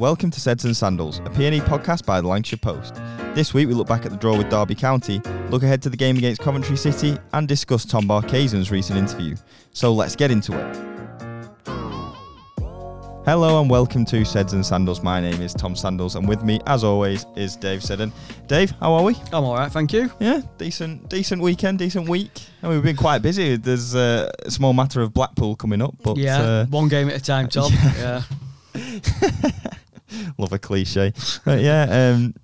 Welcome to Seds and Sandals, a PNE podcast by the Lancashire Post. This week we look back at the draw with Derby County, look ahead to the game against Coventry City, and discuss Tom Barkhuizen's recent interview. So let's get into it. Hello and welcome to Seds and Sandals. My name is Tom Sandals, and with me, as always, is Dave Seddon. Dave, how are we? I'm all right, thank you. Yeah, decent, decent weekend, decent week. I mean, we've been quite busy. There's uh, a small matter of Blackpool coming up, but yeah, uh, one game at a time, Tom. yeah. love a cliche. But yeah, um,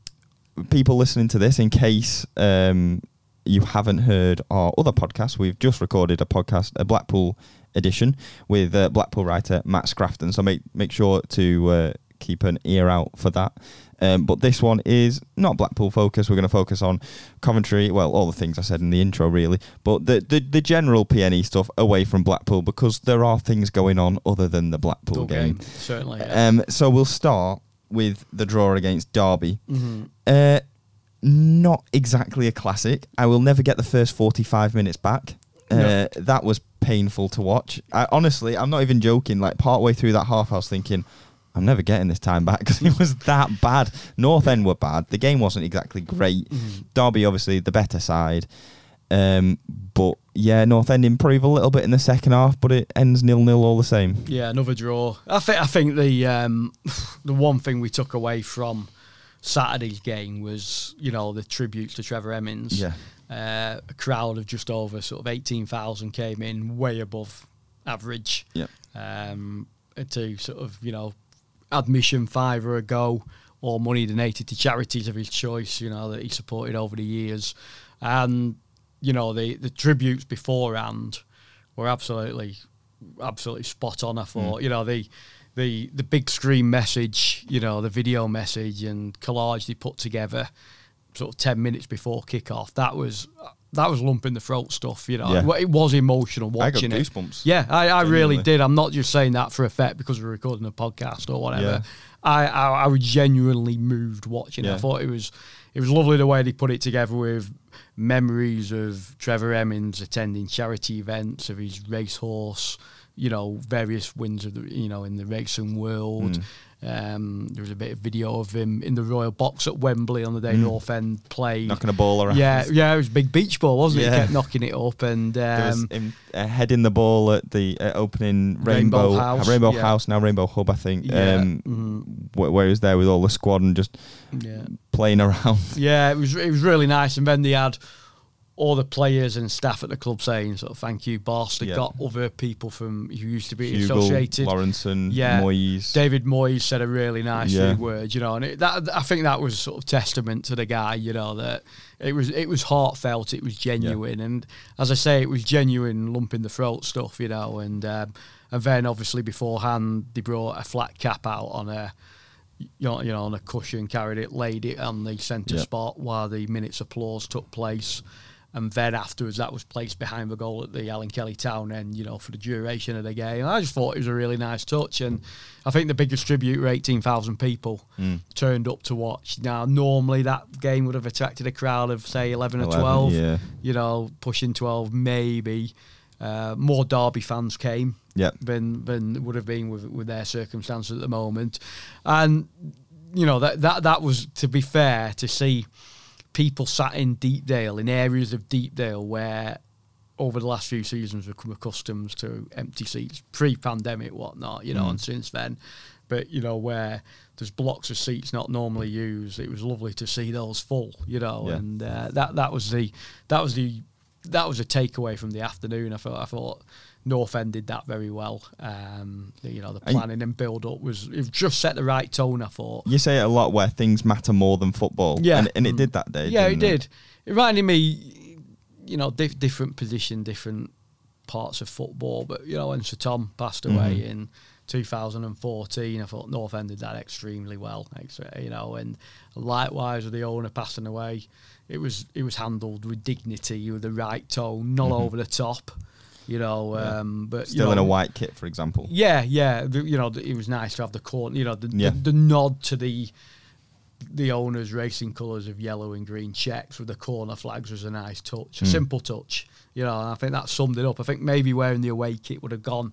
people listening to this, in case um, you haven't heard our other podcast, we've just recorded a podcast, a Blackpool edition, with uh, Blackpool writer Matt Scrafton. So make make sure to uh, keep an ear out for that. Um, but this one is not Blackpool focus. We're going to focus on Coventry. Well, all the things I said in the intro, really, but the the, the general PNE stuff away from Blackpool because there are things going on other than the Blackpool game. certainly. Yeah. Um, so we'll start with the draw against Derby. hmm Uh, not exactly a classic. I will never get the first 45 minutes back. Uh, That was painful to watch. I, honestly, I'm not even joking. Like, part way through that half, I was thinking, I'm never getting this time back because it was that bad. North End were bad. The game wasn't exactly great. Mhm. Derby, obviously, the better side. Um, but yeah, North End improve a little bit in the second half, but it ends nil nil all the same. Yeah, another draw. I think. I think the um, the one thing we took away from Saturday's game was you know the tributes to Trevor Hemmings. Yeah. Uh, a crowd of just over sort of eighteen thousand came in, way above average. Yep. Um, to sort of you know admission five or a go or money donated to charities of his choice. You know that he supported over the years, and you know the the tributes beforehand were absolutely absolutely spot on. I hmm. thought you know the. The, the big screen message, you know, the video message and collage they put together, sort of ten minutes before kickoff. That was that was lump in the throat stuff. You know, Yeah. it was emotional I got watching it. goosebumps. Yeah, I, I really did. I'm not just saying that for effect because we're recording a podcast or whatever. Yeah. I, I I was genuinely moved watching it. I thought it was it was lovely the way they put it together with memories of Trevor Hemmings attending charity events of his racehorse, you know, various wins of the you know in the racing world. Mm. Um, there was a bit of video of him in the Royal Box at Wembley on the day Mm. North End played. Knocking a ball around. Yeah, yeah, it was a big beach ball, wasn't it? Yeah. He kept knocking it up, and um, him uh, heading the ball at the uh, opening Rainbow Rainbow House, Rainbow yeah. House now Rainbow Hub I think. Yeah, Um, mhm. wh- where he was there with all the squad and just yeah, playing around. yeah. It was it was really nice, and then they had all the players and staff at the club saying sort of thank you, boss. They Yeah. got other people from who used to be Hugo, associated. Lawrenson, Yeah. Moyes. David Moyes said a really nice Yeah. few words, you know, and it, that I think that was sort of testament to the guy, you know, that it was it was heartfelt, it was genuine, and as I say, it was genuine lump in the throat stuff, you know, and um, and then obviously beforehand they brought a flat cap out on a. You know, you know, on a cushion, carried it, laid it on the centre Yeah. spot while the minutes applause took place, and then afterwards that was placed behind the goal at the Alan Kelly Town end, you know, for the duration of the game. I just thought it was a really nice touch, and I think the biggest tribute were eighteen thousand people Mm. turned up to watch. Now, normally that game would have attracted a crowd of say eleven, or 11, twelve, Yeah. you know, pushing twelve maybe. Uh, more Derby fans came Yeah. than than would have been with with their circumstances at the moment, and you know that that that was to be fair to see people sat in Deepdale in areas of Deepdale where over the last few seasons we've come accustomed to empty seats pre-pandemic whatnot you know Mm. and since then but you know where there's blocks of seats not normally used it was lovely to see those full you know Yeah. and uh, that that was the that was the that was a takeaway from the afternoon I thought I thought North End did that very well um, you know the planning and build up was it just set the right tone I thought You say it a lot where things matter more than football. Yeah. And, and it Mm. did that day. Yeah, it didn't did. It reminded me, you know, dif- different position, different parts of football. But you know, when Sir Tom passed away Mhm. in 2014, I thought North End did that extremely well. You know, and likewise with the owner passing away, it was it was handled with dignity, with the right tone, not Mhm. over the top. You know, Yeah. um, but you Still in a white kit, for example. yeah, yeah. The, you know, the, it was nice to have the corner. You know, the, Yeah. the, the nod to the the owner's racing colours of yellow and green checks with the corner flags was a nice touch, a Mm. simple touch. You know, I think that summed it up. I think maybe wearing the away kit would have gone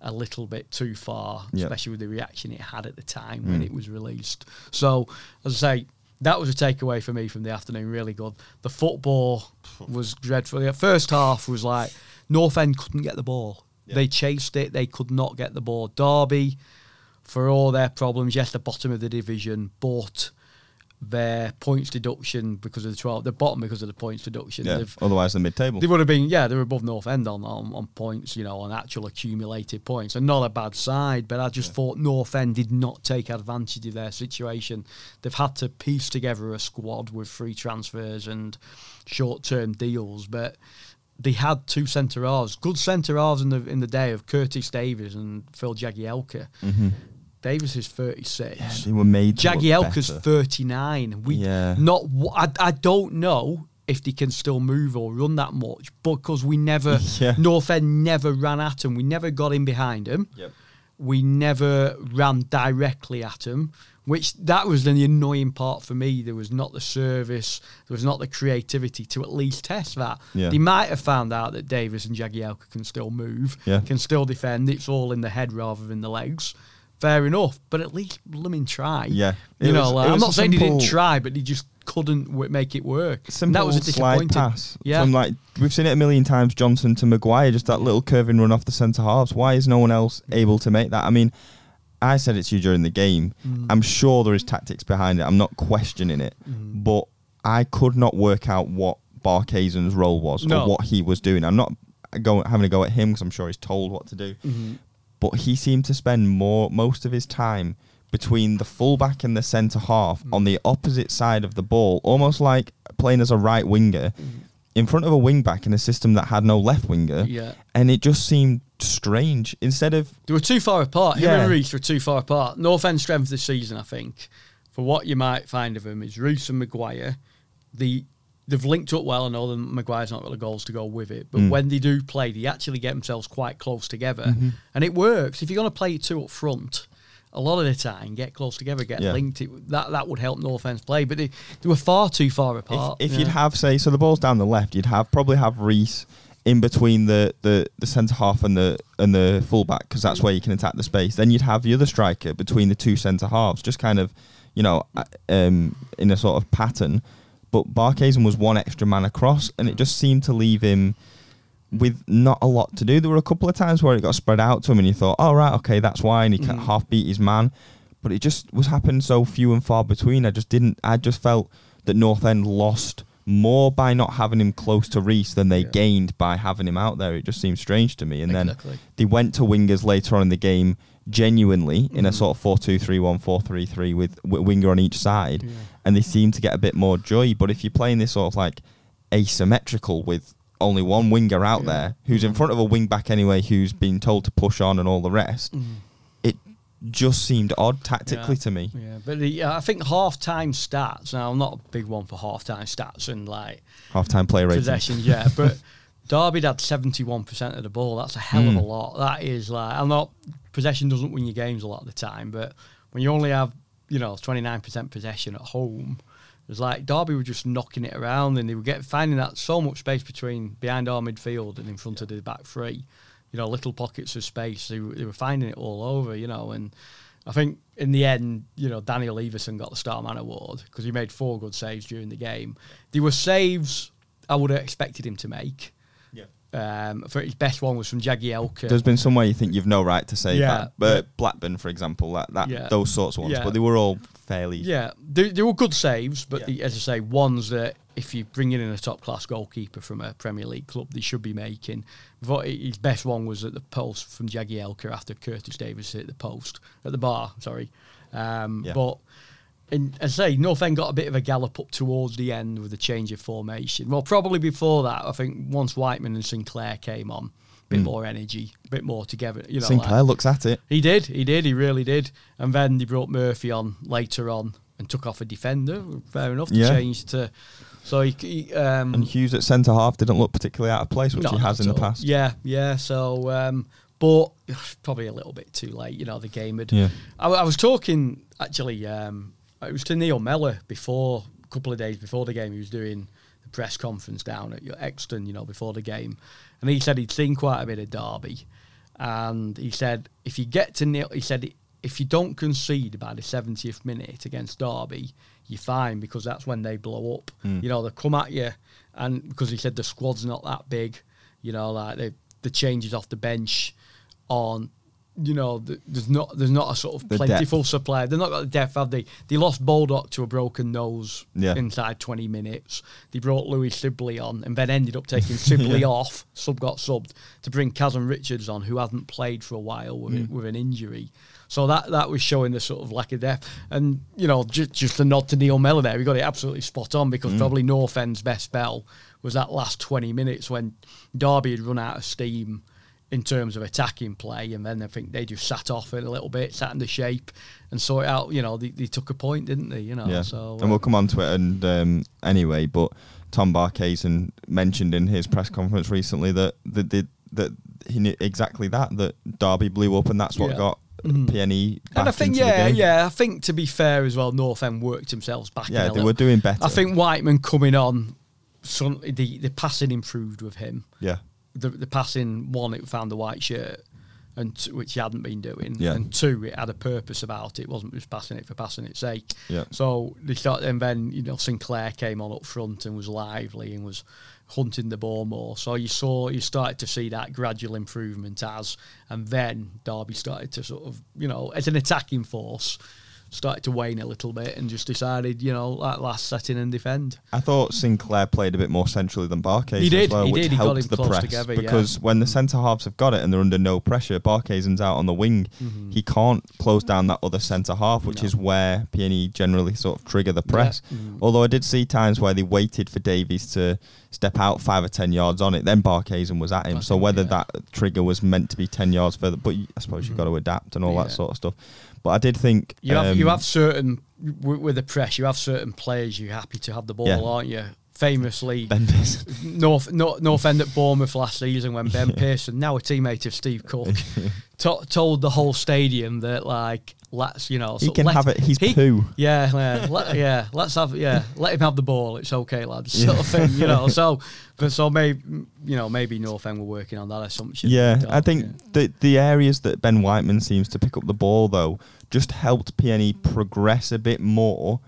a little bit too far, Yep. especially with the reaction it had at the time when Mm. it was released. So, as I say, that was a takeaway for me from the afternoon. Really good. The football was dreadful. The first half was like North End couldn't get the ball. Yeah. They chased it. They could not get the ball. Derby, for all their problems, yes, the bottom of the division, but their points deduction because of the 12, the bottom because of the points deduction. Yeah. They've, Otherwise, the mid-table. they would have been, yeah, they were above North End on, on, on points, you know, on actual accumulated points. And not a bad side, but I just thought North End did not take advantage of their situation. They've had to piece together a squad with free transfers and short term deals, but they had two centre halves, good centre halves in the in the day of Curtis Davies and Phil Jagielka. hmm Davies is 36. They were made. Jagielka's 39. We Yeah. not. I, I don't know if they can still move or run that much because we never Yeah. North End never ran at him. We never got in behind him. Yep. We never ran directly at him. Which that was the annoying part for me. There was not the service. There was not the creativity to at least test that. Yeah. They might have found out that Davies and Jagielka can still move, Yeah. can still defend. It's all in the head rather than the legs. Fair enough, but at least let blooming try. Yeah. You know, was- like, I'm not saying he didn't try, but he just couldn't w- make it work. Simple that was a slide disappointing. pass. Yeah. From like we've seen it a million times. Johnson to Maguire, just that little curving run off the centre halves. Why is no one else able to make that? I mean, I said it to you during the game. Mm. I'm sure there is tactics behind it. I'm not questioning it, Mm. but I could not work out what Barkhuizen's role was No. or what he was doing. I'm not going having a go at him because I'm sure he's told what to do. Mhm. But he seemed to spend more most of his time between the fullback and the centre half Mm. on the opposite side of the ball, almost like playing as a right winger Mm. in front of a wing back in a system that had no left winger. Yeah. And it just seemed strange. Instead of They were too far apart. Him and Riis were too far apart. North End strength this season, I think, for what you might find of them, is Riis and Maguire. The they've linked up well. I know that Maguire's not got the goals to go with it, but Mm. when they do play, they actually get themselves quite close together, Mm-hmm. and it works. If you're going to play two up front, a lot of the time, get close together, get Yeah. linked. It, that that would help North End's play, but they, they were far too far if, apart. if yeah. you'd have say so the ball's down the left, you'd have probably have Riis in between the, the, the centre half and the and the fullback because that's where you can attack the space. Then you'd have the other striker between the two centre halves, just kind of you know uh, um, in a sort of pattern. But Barkhuizen was one extra man across, and it just seemed to leave him with not a lot to do. There were a couple of times where it got spread out to him, and you thought, "Oh right, okay, that's why," and he can Mm. half beat his man. But it just was happening so few and far between. I just didn't. I just felt that North End lost more by not having him close to Riis than they Yeah. gained by having him out there. It just seems strange to me. And Exactly. then they went to wingers later on in the game, genuinely in a Mhm. sort of 4-2-3-1, 4-3-3 with w- winger on each side, Yeah. and they seem to get a bit more joy. But if you're playing this sort of like asymmetrical with only one winger out Yeah. there who's in front of a wing back anyway, who's been told to push on and all the rest, Mm. Just seemed odd tactically Yeah. to me. Yeah, but the, uh, I think half time stats. Now I'm not a big one for half time stats and like Half time play rating. possessions. Yeah, but Derby had 71 percent of the ball. That's a hell of a Mm. lot. That is like I'm not possession doesn't win your games a lot of the time, but when you only have you know 29 percent possession at home. It was like Derby were just knocking it around, and they were getting finding that so much space between behind our midfield and in front of the back three. You know, little pockets of space. They, were- they were finding it all over. You know, and I think in the end, you know, Daniel Iversen got the Star Man award because he made four good saves during the game. They were saves I would have expected him to make. Yeah. Um, for his best one was from Jagielka. There's been somewhere you think you've no right to say Yeah, that, but Blackburn, for example, that, that Yeah. those sorts of ones, Yeah. but they were all fairly. Yeah, they, they were good saves, but Yeah. the, as I say, ones that if you bring in a top class goalkeeper from a Premier League club, they should be making. But his best one was at the post from Jagielka after Curtis Davies hit the post at the bar. Sorry, um, Yeah. but. And as I say, North End got a bit of a gallop up towards the end with the change of formation. Well, probably before that, I think once Whiteman and Sinclair came on, a bit Mm. more energy, a bit more together. You know, Sinclair like- looks at it. he did, he did, he really did. And then they brought Murphy on later on and took off a defender. Fair enough to Yeah. change to. So he, he um, And Hughes at centre half didn't look particularly out of place, which he has in the past. Yeah, yeah. So, um, but probably a little bit too late. You know, the game had. Yeah. I, I was talking actually. Um, it was to Neil Mellor before a couple of days before the game. He was doing the press conference down at your Euxton. You know, before the game, and he said he'd seen quite a bit of Derby. and he said if you get to Neil, he said if you don't concede by the 70th minute against Derby, you're fine because that's when they blow up. Mm. You know, they come at you, and because he said the squad's not that big, you know, like the the changes off the bench on. You know, th- there's not there's not a sort of The plentiful supply. They're not got the depth, have they? They lost Baldock to a broken nose Yeah. inside 20 minutes. They brought Louie Sibley on and then ended up taking Sibley off, sub got subbed, to bring Kazim-Richards on, who hadn't played for a while with, Mm. with an injury. So that that was showing the sort of lack of depth. And, you know, just, just a nod to Neil Mellor there. We got it absolutely spot on Mm. because probably North End's best spell was that last 20 minutes when Derby had run out of steam in terms of attacking play, and then I think they just sat off it a little bit, sat in the shape, and saw it out. You know, they, they took a point, didn't they? You know, Yeah, so and we'll uh, come on to it. And um, anyway, but Tom Barkhuizen mentioned in his press conference recently that that that, that he knew exactly that that Derby blew up, and that's what Yeah. got Mm. PNE and I think yeah, yeah. I think to be fair as well, North End worked themselves back. yeah, they little. were doing better. I think Whiteman coming on, suddenly the the passing improved with him. yeah, The the passing one, it found the white shirt, and t- which he hadn't been doing. Yeah. And two, it had a purpose about it. It wasn't just passing it for passing its sake. yeah. So they started, and then you know Sinclair came on up front and was lively and was hunting the ball more. So you saw you started to see that gradual improvement as, and then Derby started to sort of you know as an attacking force started to wane a little bit and just decided you know that last set in and defend. I thought Sinclair played a bit more centrally than Barkhuizen He did, well, he which did, he got helped the press together, yeah. because when the centre halves have got it and they're under no pressure, Barkhuizen's out on the wing. He can't close down that other centre half, which Mm-hmm. No. is where PNE generally sort of trigger the press. Mm. Although I did see times where they waited for Davies to step out five or ten yards on it, then Barkhuizen was at him. I so think, whether yeah. Mm-hmm. that trigger was meant to be ten yards further, but I suppose you've got to adapt and all Yeah. that sort of stuff. But I did think You have you um, have certain with, with the press. You have certain players you're happy to have the ball, Yeah. aren't you? Famously, Ben Pearson. North North, North End at Bournemouth last season when Ben Pearson, now a teammate of Steve Cook, to, told the whole stadium that like let's you know He so can let- have it. He's he- poo. Yeah, yeah, let, yeah. Let's have yeah. Let him have the ball. It's okay, lads. Sort of thing, you know. So, but so maybe you know maybe North End were working on that assumption. Yeah, I uh, think yeah. the the areas that Ben Whiteman seems to pick up the ball though just helped PNE progress a bit more.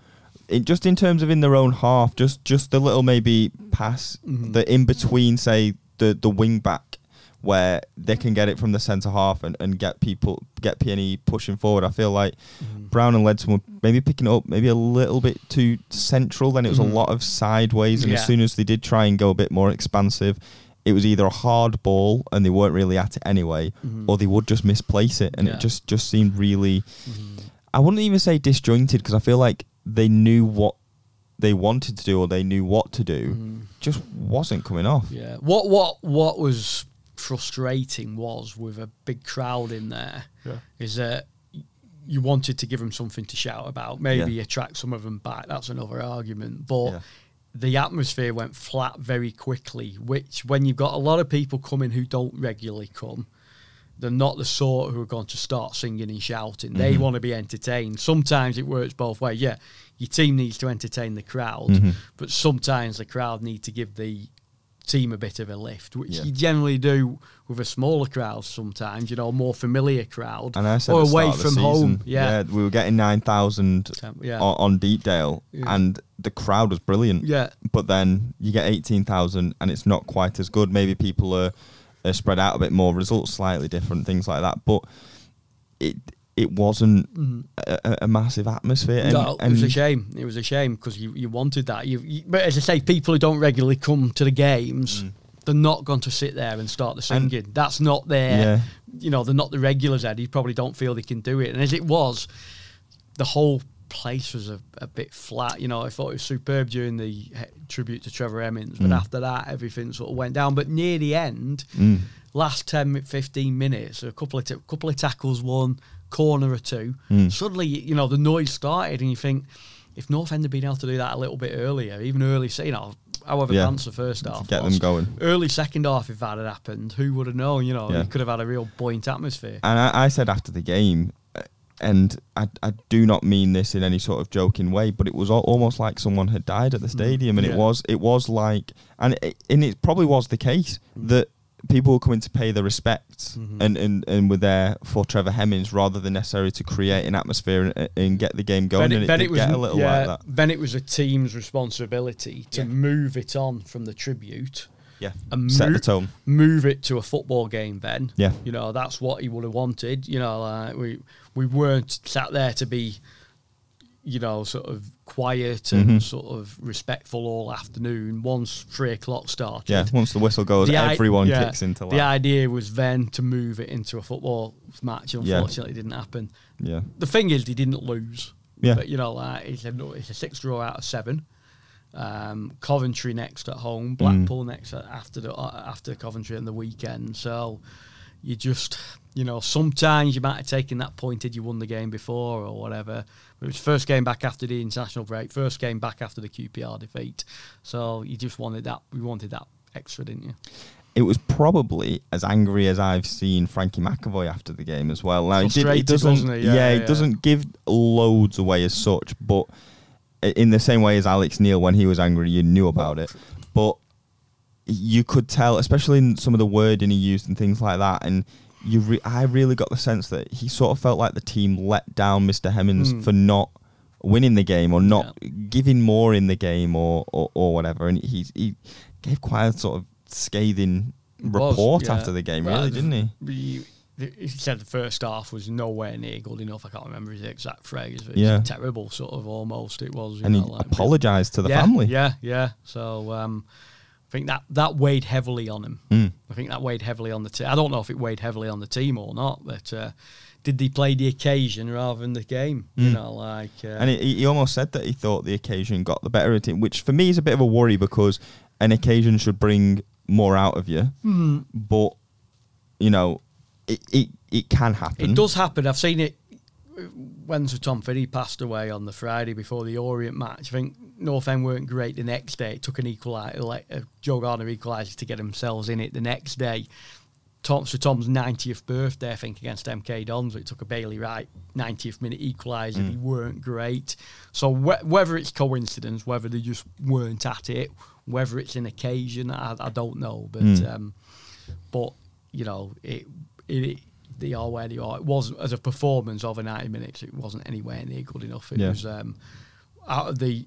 It, just in terms of in their own half, just just the little maybe pass, Mhm. the in between, say the the wing back, where they can get it from the centre half and, and get people get PNE pushing forward. I feel like Mhm. Browne and Ledson were maybe picking it up maybe a little bit too central. Then it was Mhm. a lot of sideways, and Yeah. as soon as they did try and go a bit more expansive, it was either a hard ball and they weren't really at it anyway, Mhm. or they would just misplace it, and Yeah. it just just seemed really. Mhm. I wouldn't even say disjointed because I feel like they knew what they wanted to do or they knew what to do, Mhm. just wasn't coming off. Yeah. What what what was frustrating was with a big crowd in there is Yeah. is that you wanted to give them something to shout about, maybe Yeah. attract some of them back. That's another argument, but. Yeah. The atmosphere went flat very quickly, which, when you've got a lot of people coming who don't regularly come, they're not the sort who are going to start singing and shouting. They Mhm. want to be entertained. Sometimes it works both ways. Yeah, your team needs to entertain the crowd, Mhm. but sometimes the crowd need to give the team a bit of a lift, which Yeah. you generally do with a smaller crowd sometimes, you know, a more familiar crowd. And I said or away start of the from home. Yeah. we were getting nine thousand Um, yeah. on, on Deepdale, Yeah. and the crowd was brilliant. Yeah. but then you get 18,000 and it's not quite as good. Maybe people are, are spread out a bit more, results slightly different, things like that. But it it wasn't Mhm. a, a- massive atmosphere. And, no, it and was a shame. It was a shame because you, you wanted that. You, you, but as I say, people who don't regularly come to the games, Mm. they're not going to sit there and start the And- singing. That's not their, Yeah. you know, they're not the regulars. Ed, you probably don't feel they can do it. And as it was, the whole place was a, a bit flat. You know, I thought it was superb during the tribute to Trevor Hemmings, but Mm. after that, everything sort of went down. But near the end, Mm. last 10, 15 minutes, a couple of t- couple of tackles, one corner or two. Mm. Suddenly, you know, the noise started, and you think if North End had been able to do that a little bit earlier, even early, you know, however Yeah. the first half, get was, them going. early second half, if that had happened, who would have known? You know, Yeah. you could have had a real buoyant atmosphere. And I, I said after the game, and I, I do not mean this in any sort of joking way, but it was al- almost like someone had died at the stadium, and Mm. Yeah. it was it was like, and it, and it probably was the case Mm. that people were coming to pay their respects Mhm. and, and, and were there for Trevor Hemmings rather than necessarily to create an atmosphere and, and get the game going. and it did get a little yeah, like that. Then it was a team's responsibility to Yeah. move it on from the tribute Yeah, and set the tone. move it to a football game. Then Yeah, you know that's what he would have wanted. You know, like we we weren't sat there to be, you know, sort of quiet and Mhm. sort of respectful all afternoon. Once three o'clock started, yeah. Once the whistle goes, The i- everyone yeah, kicks into The idea was then to move it into a football match. Yeah. Unfortunately, it didn't happen. Yeah, The thing is, he didn't lose. Yeah. But you know, like it's a it's a six draw out of seven. Um, Coventry next at Mm. home, Blackpool next at, after the uh, after Coventry on the weekend. So you just you know sometimes you might have taken that point had you won the game before or whatever. But it was first game back after the international break, first game back after the QPR defeat. So you just wanted that. We wanted that extra, didn't you? it was probably as angry as I've seen Frankie McAvoy after the game as well. Now, he, did, he doesn't, yeah, Yeah, he yeah. doesn't give loads away as such, but in the same way as Alex Neil, when he was angry, you knew about it. But you could tell, especially in some of the wording he used and things like that, and you, re- I really got the sense that he sort of felt like the team let down Mr. Hemmings Mm. for not winning the game or not giving more in the game or, or, or whatever, and he he gave quite a sort of scathing Was, report yeah. after the game, really, didn't he? He, he said the first half was nowhere near good enough. I can't remember his exact phrase. But Yeah. Terrible, sort of almost. It was. You And he like, apologised to the yeah, family. Yeah, yeah. So um, I think that that weighed heavily on him. Mm. I think that weighed heavily on the team. I don't know if it weighed heavily on the team or not, but uh, did they play the occasion rather than the game? You Mm. know, like. Uh, And he, he almost said that he thought the occasion got the better of him, which for me is a bit of a worry because an occasion should bring more out of you. Mhm. But, you know, it, it, it can happen. It does happen. I've seen it when Sir Tom Finney passed away on the Friday before the Orient match. I think North End weren't great the next day. It took an equaliser, like uh, Joe Garner equaliser to get themselves in it the next day. Tom, Sir Tom's 90th birthday, I think, against MK Dons. It took a Bailey Wright 90th minute equaliser. Mm. They weren't great. So wh- whether it's coincidence, whether they just weren't at it, whether it's an occasion, I, I don't know. But Mm. um, but you know, it, it, they are where they are. It wasn't as a performance over 90 minutes. It wasn't anywhere near good enough. It Yeah. was um, out of the,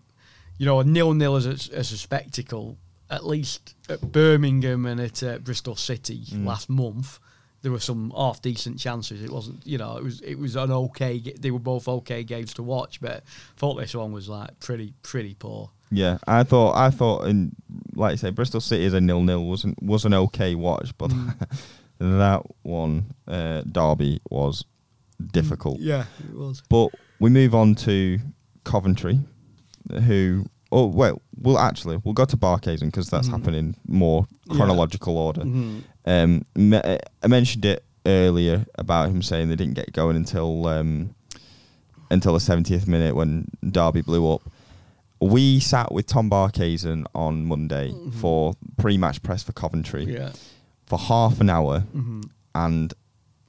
you know, a nil nil as a, as a spectacle. At least at Birmingham and at uh, Bristol City Mm. last month, there were some half decent chances. It wasn't, you know, it was it was an okay. They were both okay games to watch, but I thought this one was like pretty pretty poor. Yeah, I thought I thought, in like I say, Bristol City as a nil nil wasn't was an okay watch, but Mm. that one uh, derby was difficult. Yeah, it was. But we move on to Coventry, who oh well, we'll actually we'll go to Barkhuizen because that's Mhm. happening more Yeah. chronological order. Mhm. Um, me- I mentioned it earlier about him saying they didn't get going until um, until the 70th minute when Derby blew up. We sat with Tom Barkhuizen on Monday Mhm. for pre-match press for Coventry Yeah. For half an hour, hmm and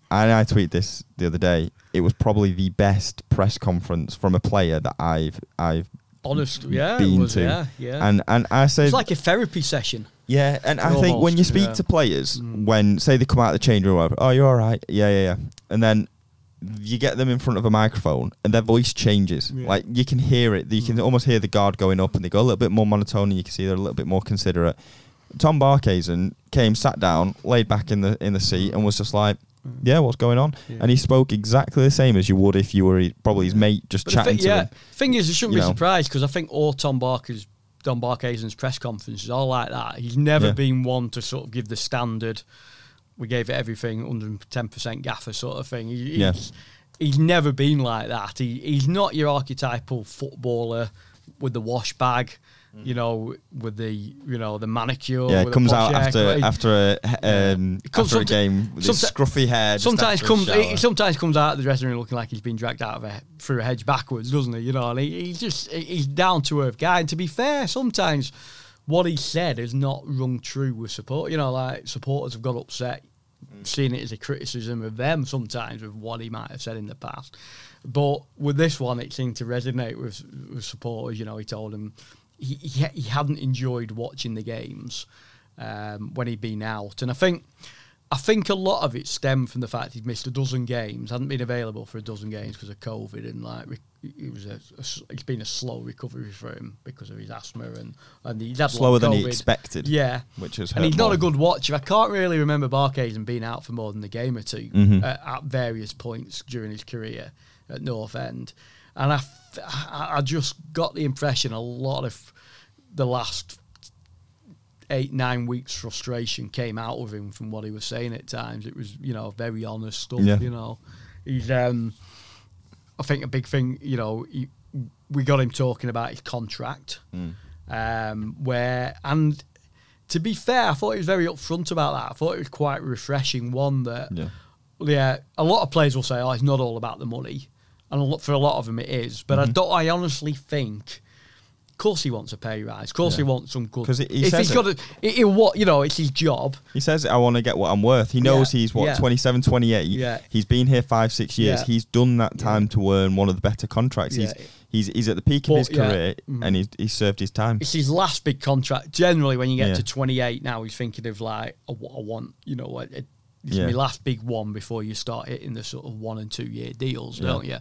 and I tweeted this the other day. It was probably the best press conference from a player that I've I've Honest, yeah, been was, to. yeah, yeah. and and I said it's like a therapy session. yeah, and I think when you speak yeah. to players, Mm. when say they come out of the change room, whatever, oh, you're all right, yeah, yeah, yeah, and then you get them in front of a microphone, and their voice changes. Yeah. Like you can hear it, you can Mm. almost hear the guard going up, and they go a little bit more monotone, and you can see they're a little bit more considerate. Tom Barkhuizen came, sat down, laid back in the in the seat, and was just like, "Yeah, what's going on?" Yeah. And he spoke exactly the same as you would if you were probably his mate, just But the chatting thing, to yeah, him. thing is, I shouldn't you be know. surprised because I think all Tom Barker's, Don Barkhuizen's press conferences are like that. He's never Yeah. been one to sort of give the standard. We gave it everything, 110 percent gaffer sort of thing. He, he's, he's never been like that. He, he's not your archetypal footballer with the wash bag. You know, with the you know the manicure. Yeah, it comes out after haircut. after a um, after a game with his scruffy hair. sometimes comes he sometimes comes out of the dressing room looking like he's been dragged out of a through a hedge backwards, doesn't he? You know, and he, he's just he's down to earth guy. And to be fair, sometimes what he said has not rung true with support. You know, like supporters have got upset, seeing it as a criticism of them sometimes with what he might have said in the past. But with this one, it seemed to resonate with, with supporters. You know, he told them he, he, he hadn't enjoyed watching the games um, when he'd been out, and I think. I think a lot of it stemmed from the fact he'd missed a dozen games, hadn't been available for a dozen games because of COVID, and like it was a, a it's been a slow recovery for him because of his asthma and and he's had Slower than he expected. Yeah, Which is and he's not more. a good watcher. I can't really remember Barkhuizen being out for more than a game or 2 Mhm. uh, at various points during his career at North End, and I, f- I I just got the impression a lot of the last eight nine weeks frustration came out of him from what he was saying at times. It was you know very honest stuff. Yeah. You know, he's um, I think a big thing. You know, he, we got him talking about his contract, Mm. um, where and to be fair, I thought he was very upfront about that. I thought it was quite refreshing. One that Yeah. yeah, a lot of players will say, "Oh, it's not all about the money," and a lot, for a lot of them, it is. But I Mm-hmm. don't. I honestly think, of course, he wants a pay rise. Of course, Yeah. he wants some good. 'Cause he- he if says he's got a, it, it, what you know, it's his job. He says, I want to get what I'm worth. He knows Yeah, he's, what, yeah. 27, 28. Yeah. He's been here five, six years. Yeah. He's done that time to earn one of the better contracts. Yeah. He's, he's he's at the peak But, of his career mm. and he's, he's served his time. It's his last big contract. Generally, when you get to 28 now, he's thinking of like, I, wa- I want, you know, a, a, it's Yeah. my last big one before you start hitting the sort of one and two year deals, Yeah. don't you?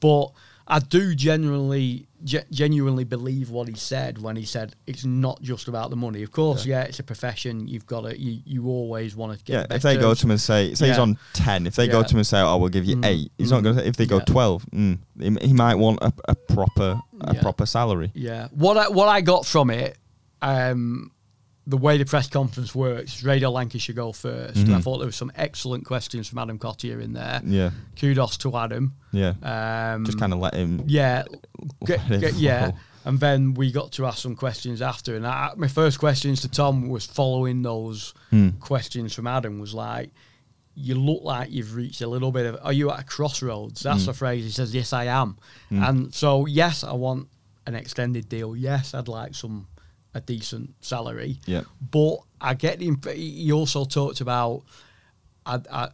But I do genuinely, ge- genuinely believe what he said when he said it's not just about the money. Of course, yeah, it's a profession. You've got to, you, you always want to get. Yeah, better if they go to him and say, say he's on 10, if they go to him and say, oh, we'll give you Mm, 8, he's not mm, going to, if they go yeah. 12, 12, mm, he, he might want a, a proper a Yeah. proper salary. Yeah. What I, what I got from it, um, the way the press conference works, Radio Lancashire go 1st and I Mhm. thought there were some excellent questions from Adam Cottier in there. Yeah, Kudos to Adam. yeah. Um, Just kind of let him. yeah, let get, get- yeah. And then we got to ask some questions after, and I, my first questions to Tom was following those Hmm. questions from Adam. Was like, you look like you've reached a little bit of. Are you at a crossroads? That's Mm. the phrase. He says, "Yes, I am." Mm. And so, yes, I want an extended deal. Yes, I'd like some a decent salary. Yeah. But I get the. imp- He also talked about. I, I,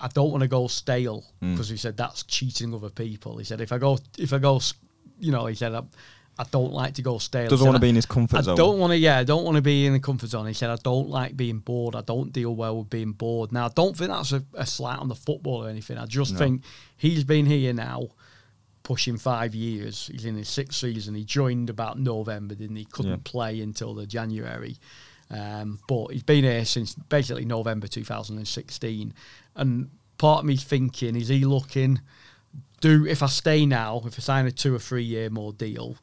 I don't want to go stale Mm. because he said that's cheating other people. He said if I go, if I go, s- you know, he said I, I don't like to go stale. Doesn't want to be in his comfort I zone. don't want to. Yeah, I don't want to be in the comfort zone. He said, "I don't like being bored. I don't deal well with being bored." Now, I don't think that's a, a slight on the football or anything. I just No. think he's been here now, pushing five years. He's in his sixth season. He joined about November, didn't he? Couldn't Yeah. play until the January, um, but he's been here since basically November 2016. And part of me thinking, is he looking? Do if I stay now, if I sign a two or three year more deal,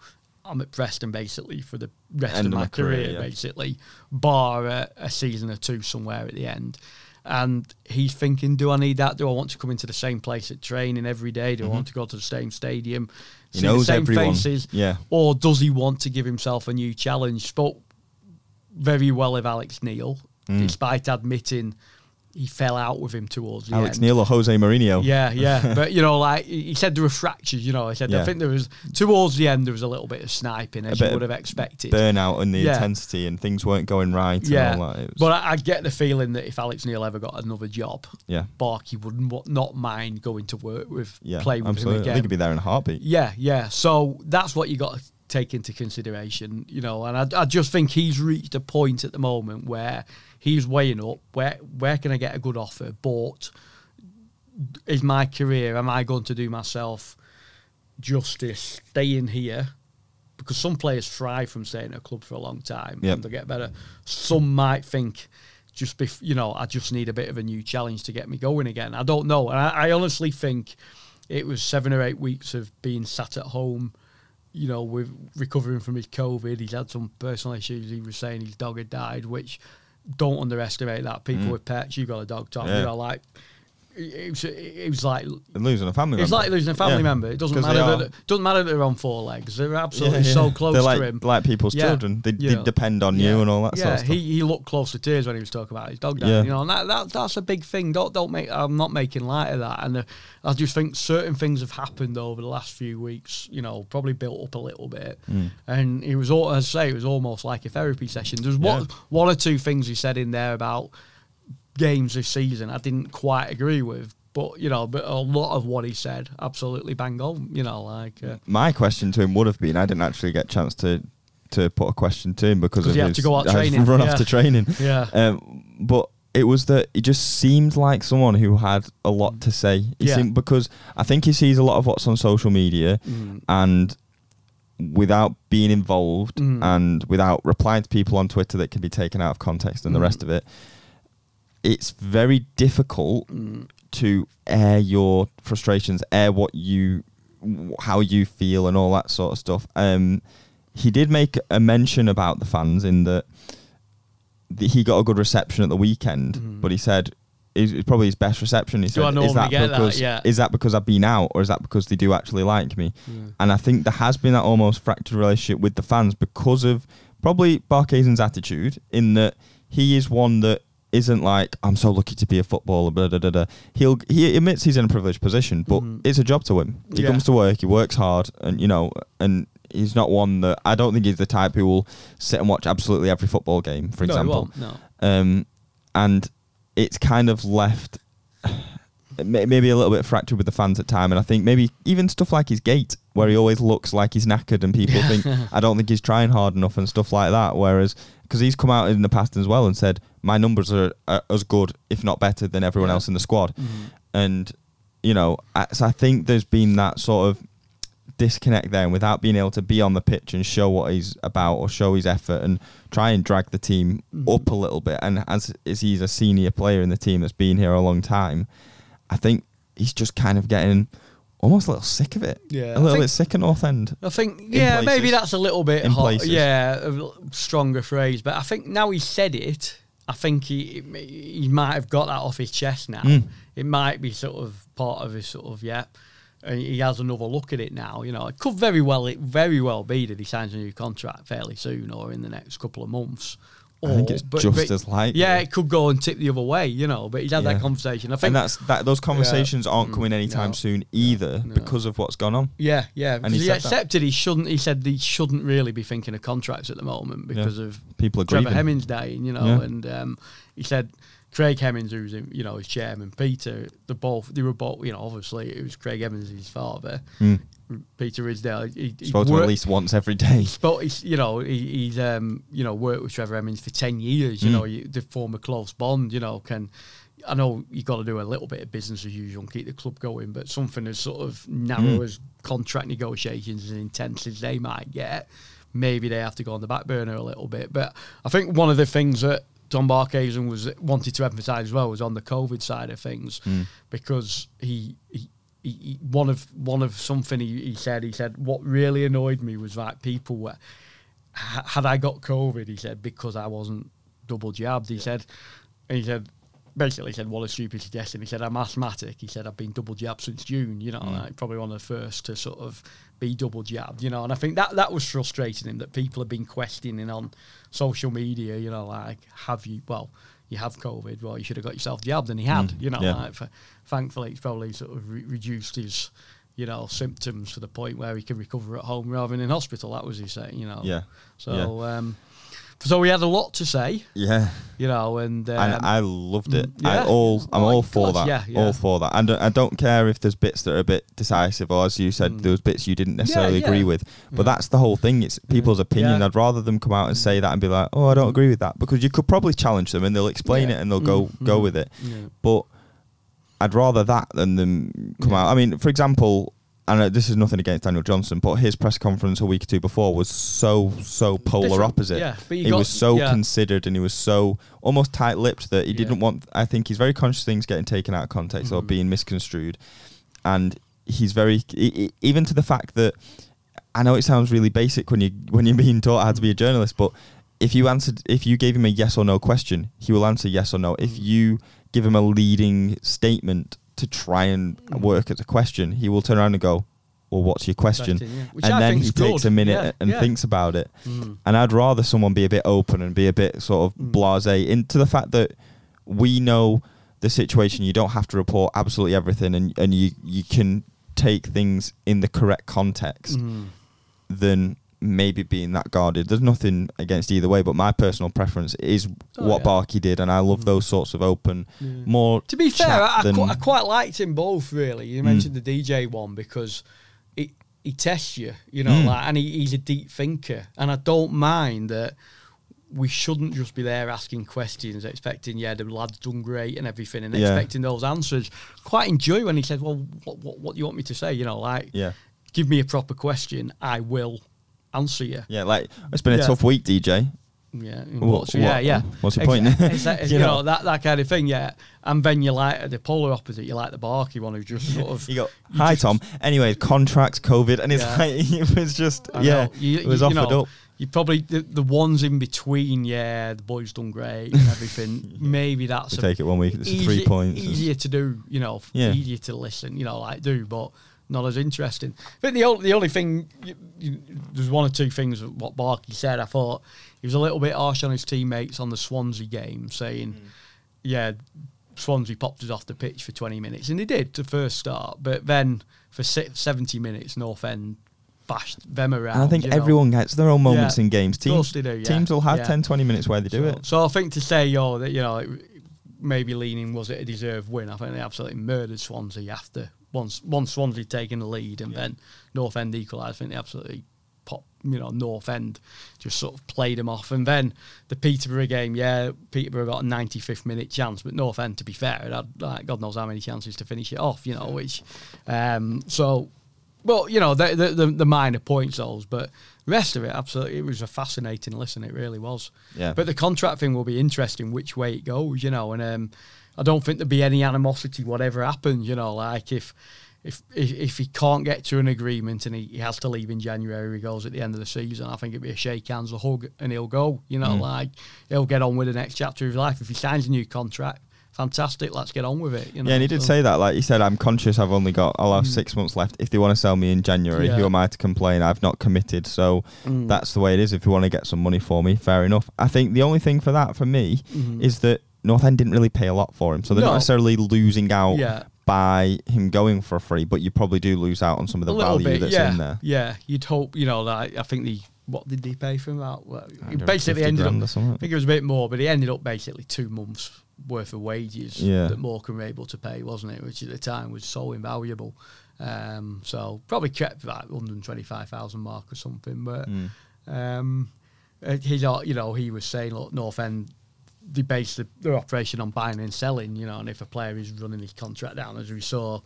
I'm at Preston basically for the rest End of my, my career, career, yeah. basically, bar a, a season or two somewhere at the end. And he's thinking, do I need that? Do I want to come into the same place at training every day? Do I want to go to the same stadium? Mm-hmm. He see knows the same everyone. faces? Yeah. Or does he want to give himself a new challenge? Spoke very well of Alex Neil, Mm. despite admitting he fell out with him towards the Alex end. Neil or Jose Mourinho. Yeah, yeah, but you know, like he said, there were fractures. You know, I said I think there was towards the end there was a little bit of sniping as A you would have expected. Burnout and the Yeah. intensity and things weren't going right. yeah, And all that. Was, but I, I get the feeling that if Alex Neil ever got another job, yeah. Barkey would not mind going to work with, Yeah. play with absolutely. him I think again. he'd be there in a heartbeat. Yeah, yeah. So that's what you got to take into consideration, you know. And I, I just think he's reached a point at the moment where he's weighing up where where can I get a good offer, but is my career? Am I going to do myself justice staying here? Because some players thrive from staying at a club for a long time Yep. and they get better. Some might think. Just be, you know, I just need a bit of a new challenge to get me going again. I don't know, and I, I honestly think it was seven or eight weeks of being sat at home, you know, with recovering from his COVID. He's had some personal issues. He was saying his dog had died, which don't underestimate that. People Mm. with pets, you got a dog, Tom. Yeah. You know, like it was, it was like And losing a family it's member. like losing a family Yeah. member. It doesn't matter are- that doesn't matter that they're on four legs. They're absolutely Yeah, yeah. so close They're to him. like people's children. They, they depend on you and all that yeah, sort of stuff. he, he looked close to tears when he was talking about his dog dying. Yeah. You know, and that, that that's a big thing. Don't don't make. I'm not making light of that. And uh, I just think certain things have happened over the last few weeks. You know, probably built up a little bit. Mm. And it was all as I say, it was almost like a therapy session. There's one one or two things he said in there about games this season I didn't quite agree with. But you know, but a lot of what he said, absolutely bang on. You know, like uh, My question to him would have been I didn't actually get a chance to to put a question to him because of he his to go out training, run yeah. off to training. Yeah. Um, but it was that it just seemed like someone who had a lot to say. He Yeah. seemed, because I think he sees a lot of what's on social media, Mm. and without being involved Mm. and without replying to people on Twitter that can be taken out of context and the Mm. rest of it, it's very difficult Mm. to air your frustrations, air what you, how you feel, and all that sort of stuff. Um, he did make a mention about the fans in that the, he got a good reception at the weekend, Mhm. but he said it's it's probably his best reception. He Do said, I "Is normally that get that? because Yeah. is that because I've been out, or is that because they do actually like me?" And I think there has been that almost fractured relationship with the fans because of probably Barkhuizen's attitude in that he is one that isn't like I'm so lucky to be a footballer. Blah, blah, blah. He'll he admits he's in a privileged position, but Mhm. it's a job to him. He Yeah. comes to work, he works hard, and you know, and he's not one that I don't think he's the type who will sit and watch absolutely every football game, for No, example. won't, no. Um, and it's kind of left maybe a little bit fractured with the fans at time. And I think maybe even stuff like his gait, where he always looks like he's knackered, and people think I don't think he's trying hard enough and stuff like that. Whereas because he's come out in the past as well and said my numbers are, are as good, if not better, than everyone else in the squad. Mhm. And you know, I, so I think there's been that sort of disconnect there, and without being able to be on the pitch and show what he's about or show his effort and try and drag the team Mhm. up a little bit. And as as he's a senior player in the team that's been here a long time, I think he's just kind of getting almost a little sick of it. Yeah, a little think- bit sick at North End. I think, yeah, places. maybe that's a little bit hot. Yeah, a stronger phrase. But I think now he said it, I think he he might have got that off his chest now. Mm. It might be sort of part of his sort of yeah. And he has another look at it now. You know, it could very well it very well be that he signs a new contract fairly soon or in the next couple of months. I think it's but- just but- as likely. Yeah, it could go and tip the other way. You know, but he's had Yeah. that conversation. I think and that's that. Those conversations aren't Mm, coming anytime no. soon either No. because of what's gone on. Yeah, yeah. And he he, said that. accepted he shouldn't. He said he shouldn't really be thinking of contracts at the moment Yeah. because of People are Trevor grieving. Hemmings dying, you know, Yeah. and um, he said Craig Hemmings, who's in, you know his chairman, Peter, the both they were both, you know, obviously it was Craig Hemmings, his father, Mm. Peter Ridsdale. He, he Spoke to worked- at least once every day. but he's, you know, he, he's um, you know worked with Trevor Hemmings for ten years. You Mm. know, you, they form a close bond. You know, can I know you got to do a little bit of business as usual and keep the club going, but something as sort of narrow Mm. as contract negotiations as intense as they might get, maybe they have to go on the back burner a little bit. But I think one of the things that Don Barkhuizen was wanted to emphasise as well was on the COVID side of things Mm. because he, he, he, he one of one of something he, he said he said what really annoyed me was that people were had I got COVID he said because I wasn't double jabbed he said and he said basically he said what a stupid suggestion he said I'm asthmatic he said I've been double jabbed since June you know Mm. like, probably one of the first to sort of be double jabbed you know and I think that that was frustrating him that people have been questioning on social media you know like have you well you have COVID well you should have got yourself jabbed and he had Mm, you know yeah. like, for, thankfully it's probably sort of re- reduced his you know symptoms to the point where he can recover at home rather than in hospital that was his saying you know Yeah. so um so he had a lot to say Yeah. you know and, um, and I loved it. mm, I yeah. all I'm Oh, all for course, that. yeah, yeah. All for that. And I don't care if there's bits that are a bit decisive, or as you said, Mm. there was bits you didn't necessarily yeah. agree with. But Yeah. that's the whole thing. It's people's opinion. Yeah. I'd rather them come out and say that and be like, "Oh, I don't agree with that," because you could probably challenge them and they'll explain Yeah. it and they'll go Mm, go with it. yeah. But I'd rather that than them come Yeah. out. I mean, for example, and uh, this is nothing against Daniel Johnson, but his press conference a week or two before was so so polar Different, opposite. yeah, but he got- was so yeah. considered and he was so almost tight-lipped that he Yeah. didn't want. I think he's very conscious things getting taken out of context or Mhm. being misconstrued, and he's very e- e- even to the fact that I know it sounds really basic when you when you're being taught how to be a journalist, but if you answered if you gave him a yes or no question, he will answer yes or no. If Mm. you give him a leading statement to try and work at the question, he will turn around and go, "Well, what's your question?" Question, yeah. Which I And then he takes good. a minute Yeah, and yeah. thinks about it. Mm. And I'd rather someone be a bit open and be a bit sort of Mm. blasé into the fact that we know the situation. You don't have to report absolutely everything, and and you you can take things in the correct context Mm. than maybe being that guarded. There's nothing against either way, but my personal preference is Oh, what yeah. Barkey did, and I love Mm. those sorts of open, Yeah. more. To be fair, I, I, qu- I quite liked him both. Really, you Mm. mentioned the DJ one because it he tests you, you know, Mm. like, and he, he's a deep thinker. And I don't mind that we shouldn't just be there asking questions, expecting, yeah, the lad's done great and everything, and Yeah. expecting those answers. Quite enjoy when he says, well, what, what, what do you want me to say? You know, like, Yeah. give me a proper question, I will answer you. Yeah, like it's been a Yeah. tough week, DJ. Yeah, What- what's- yeah, what- yeah. what's your point? Exa- exa- You you, know, know. that that kind of thing. Yeah, and then you like the polar opposite. You like the barky one who just sort of. You go, you hi just- Tom. Anyway, contracts, COVID, and it's Yeah. like it was just I yeah. You- it was you- offered you know, up. You probably the, the ones in between. Yeah, the boys done great and everything. Maybe that's a take it one week. It's easy- three points. Easier to do, you know, Yeah. easier to listen, you know, like do, but not as interesting. I think the only, the only thing, you, you, there's one or two things what Barkley said. I thought he was a little bit harsh on his teammates on the Swansea game, saying, mm. yeah, Swansea popped us off the pitch for 20 minutes, and they did to first start, but then for si 70 minutes, North End bashed them around. And I think you know. everyone gets their own moments Yeah. in games. Teams, do, yeah. teams will have Yeah. 10, 20 minutes where they do so, it. So I think to say, yo, that you know, maybe leaning was it a deserved win? I think they absolutely murdered Swansea after once once Swansea taken the lead and then North End equalised. I think they absolutely pop, you know, North End just sort of played them off. And then the Peterborough game, yeah, Peterborough got a 95th minute chance, but North End, to be fair, it had like God knows how many chances to finish it off, you know, which, um, so. Well, you know the, the the the minor points those, but rest of it absolutely it was a fascinating listen. It really was. Yeah. But the contract thing will be interesting, which way it goes, you know. And um, I don't think there'll be any animosity, whatever happens, you know. Like if if if, if he can't get to an agreement and he, he has to leave in January, he goes at the end of the season. I think it'd be a shake hands, a hug, and he'll go. You know, Mm. like he'll get on with the next chapter of his life. If he signs a new contract, fantastic. Let's get on with it. You know? Yeah, and he did So- say that. Like he said, I'm conscious. I've only got. I'll have six months left. If they want to sell me in January, Mm. Yeah. who am I to complain? I've not committed, so Mm. that's the way it is. If you want to get some money for me, fair enough. I think the only thing for that for me Mhm. is that North End didn't really pay a lot for him, so they're No. not necessarily losing out Yeah. by him going for free. But you probably do lose out on some of the value that's yeah, in there. Yeah, you'd hope, you know, that I think the what did they pay for him? That well, he 150 basically ended up. grand or something. I think it was a bit more, but he ended up basically two months worth of wages Yeah. that Morecambe were able to pay, wasn't it? Which at the time was so invaluable. Um, so probably kept that 125,000 mark or something. But Mm. um, uh, he's, all- you know, he was saying, look, North End, they base the, their operation on buying and selling, you know, and if a player is running his contract down, as we saw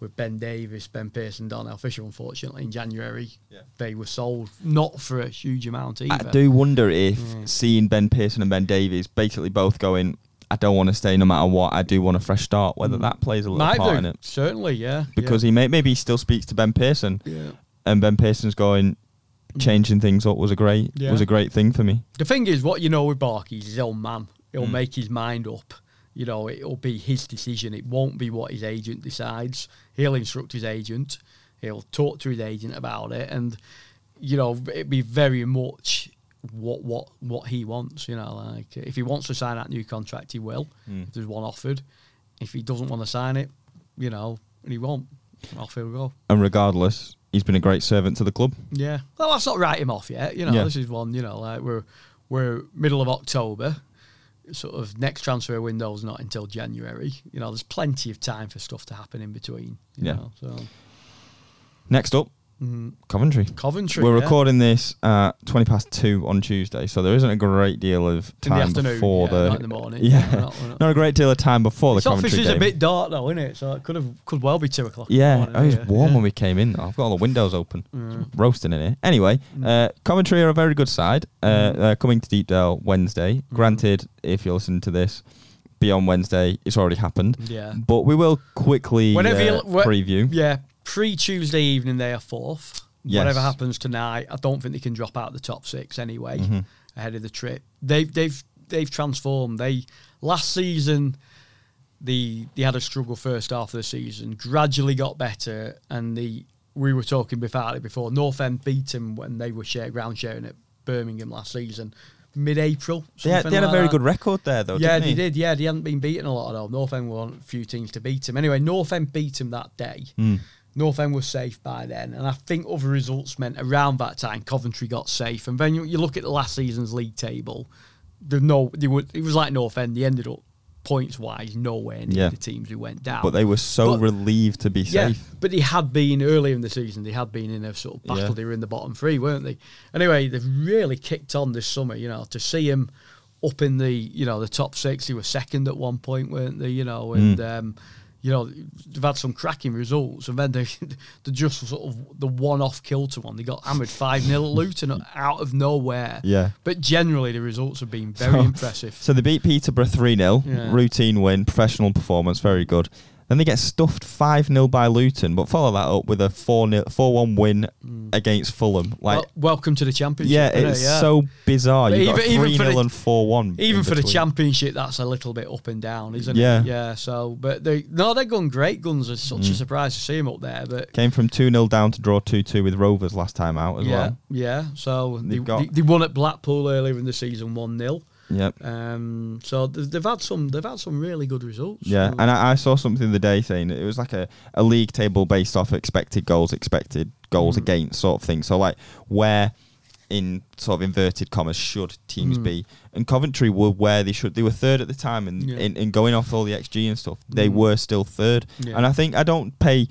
with Ben Davies, Ben Pearson, Darnell Fisher, unfortunately, in January, Yeah. they were sold not for a huge amount either. I do wonder if Mm. seeing Ben Pearson and Ben Davies basically both going, I don't want to stay no matter what. I do want a fresh start. Whether Mm. that plays a little Might part do, in it certainly, yeah. because he may maybe he still speaks to Ben Pearson yeah. and Ben Pearson's going changing things up was a great Yeah. was a great thing for me. The thing is, what you know with Barkey, he's his own man. He'll Mm. make his mind up. You know, it'll be his decision. It won't be what his agent decides. He'll instruct his agent. He'll talk to his agent about it, and you know, it'd be very much what what what he wants. You know, like if he wants to sign that new contract, he will. Mm. If there's one offered, if he doesn't want to sign it, you know, and he won't, off he'll go. And regardless, he's been a great servant to the club. Yeah. Well, let's not write him off yet. You know, Yeah. this is one. You know, like we're we're middle of October. Sort of next transfer window's not until January. You know, there's plenty of time for stuff to happen in between. You Yeah. Know, so Next up, Coventry. Coventry. We're yeah. recording this at twenty past two on Tuesday, so there isn't a great deal of time before yeah, the not in the morning. Yeah, we're not- we're not- not a great deal of time before the This office Coventry is game. a bit dark though, isn't it? So it could have could well be two o'clock. Yeah, morning, it was yeah, warm yeah. when we came in. Though. I've got all the windows open, Mm. roasting in here. Anyway, uh, Coventry are a very good side. Uh, Mm. uh, coming to Deepdale Wednesday. Mm. Granted, if you listen to this beyond Wednesday, it's already happened. Yeah. But we will quickly Whenever uh, preview. Yeah, pre Tuesday evening they are fourth. Yes. Whatever happens tonight, I don't think they can drop out of the top six anyway Mhm. ahead of the trip. They've they've they've transformed. They last season the they had a struggle first half of the season, gradually got better, and the we were talking about it before. North End beat them when they were share, ground sharing at Birmingham last season, mid-April. They had, they had a very that. good record there, though. Yeah, didn't they did. Yeah, they hadn't been beaten a lot at all. North End were on a few teams to beat him. Anyway, North End beat him that day. Mm. North End was safe by then, and I think other results meant around that time Coventry got safe. And then you, you look at the last season's league table. The no, they were, it was like North End. They ended up points wise, nowhere near Yeah. the teams who went down. But they were so But- relieved to be yeah, safe. but they had been earlier in the season. They had been in a sort of battle. Yeah. They were in the bottom three, weren't they? Anyway, they've really kicked on this summer. You know, to see him up in the you know the top six. They were second at one point, weren't they? You know, and Mm. um, you know they've had some cracking results, and then they they just sort of the one-off kilter one. They got hammered five 0 at Luton out of nowhere. Yeah. But generally, the results have been very So- impressive. So they beat Peterborough 3 0. Yeah. Routine win, professional performance, very good. Then they get stuffed 5 0 by Luton, but follow that up with a 4 1 win against Fulham. Like, Well, welcome to the championship. yeah, it's Yeah. so bizarre. You've got even- even 3 for 0 the- and 4 1. Even for the championship, that's a little bit up and down, isn't it? Yeah. Yeah. So, but they no, they're going great guns. It's such a Mm. surprise to see them up there. But Came from 2 0 down to draw 2 2 with Rovers last time out as yeah, well. yeah. So they, got- they, they won at Blackpool earlier in the season, one 0 Yep. Um, so th- they've had some, they've had some really good results. Yeah, and I, I saw something the day saying it was like a, a league table based off expected goals, expected goals Mm. against sort of thing. So like where in sort of inverted commas should teams Mm. be? And Coventry were where they should. They were third at the time, and Yeah. in, in going off all the XG and stuff, they Mm. were still third. Yeah. And I think I don't pay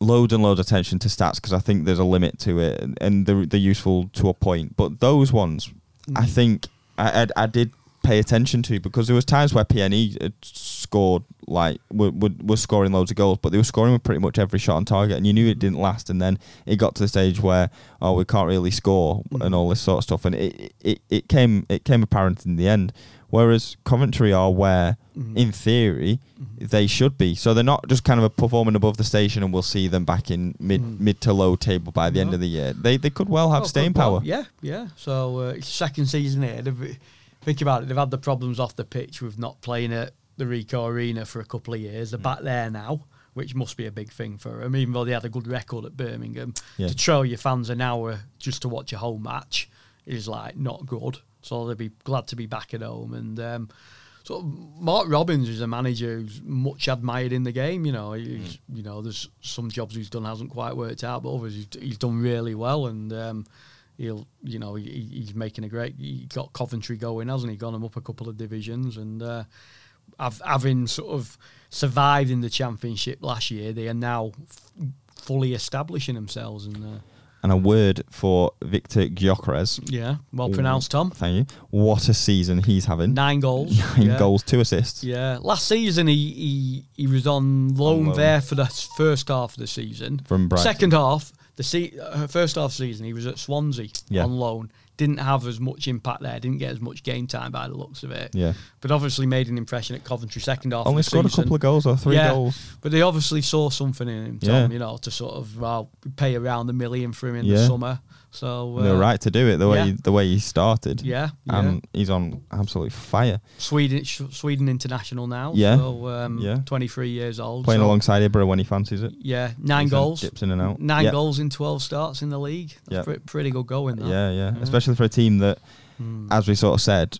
loads and loads of attention to stats because I think there's a limit to it, and, and they're, they're useful to a point. But those ones, I Mm. think I, I, I did pay attention to because there was times where PNE had scored like were, were, were scoring loads of goals, but they were scoring with pretty much every shot on target, and you knew it didn't last. And then it got to the stage where oh we can't really score Mhm. and all this sort of stuff, and it, it it came it came apparent in the end. Whereas Coventry are where, Mhm. in theory, Mhm. they should be. So they're not just kind of performing above the station, and we'll see them back in mid Mm. mid to low table by the end of the year. They they could well have Oh, staying good, well, power. Yeah, yeah. So uh, second season here. They've, think about it. They've had the problems off the pitch with not playing at the Ricoh Arena for a couple of years. Mm. They're back there now, which must be a big thing for them. Even though they had a good record at Birmingham, Yeah. to throw your fans an hour just to watch a home match is like not good. So they'd be glad to be back at home. And um, so Mark Robins is a manager who's much admired in the game. You know, he's, you know, there's some jobs he's done hasn't quite worked out, but others he's, he's done really well. And um, he'll, you know, he, he's making a great. He got Coventry going, hasn't he? Gone them up a couple of divisions, and uh, having sort of survived in the championship last year, they are now f- fully establishing themselves. And uh, And a word for Viktor Gyökeres. yeah, well pronounced, Tom. Thank you. What a season he's having. Nine goals. Nine yeah. goals, two assists. Yeah, last season he he, he was on loan, loan. there for the first half of the season. From Brighton. Second half, the se- uh, first half season he was at Swansea Yeah. on loan. Didn't have as much impact there. Didn't get as much game time by the looks of it. Yeah. But obviously made an impression at Coventry second half. Only the scored a couple of goals or three Yeah. goals. But they obviously saw something in him, Tom. Yeah. You know, to sort of well, pay around a million for him in Yeah. the summer. So uh, They're right to do it the way yeah. the way he started. Yeah, yeah. And he's on absolute fire. Sweden, Sweden international now. Yeah. So um, Yeah. 23 years old. Playing so- alongside Ibra when he fancies it. Yeah, nine He's, goals. dips in and out. Nine Yeah. goals in 12 starts in the league. That's Yeah. pre- pretty good going, that. Yeah, yeah, Yeah. Especially for a team that, Mm. as we sort of said,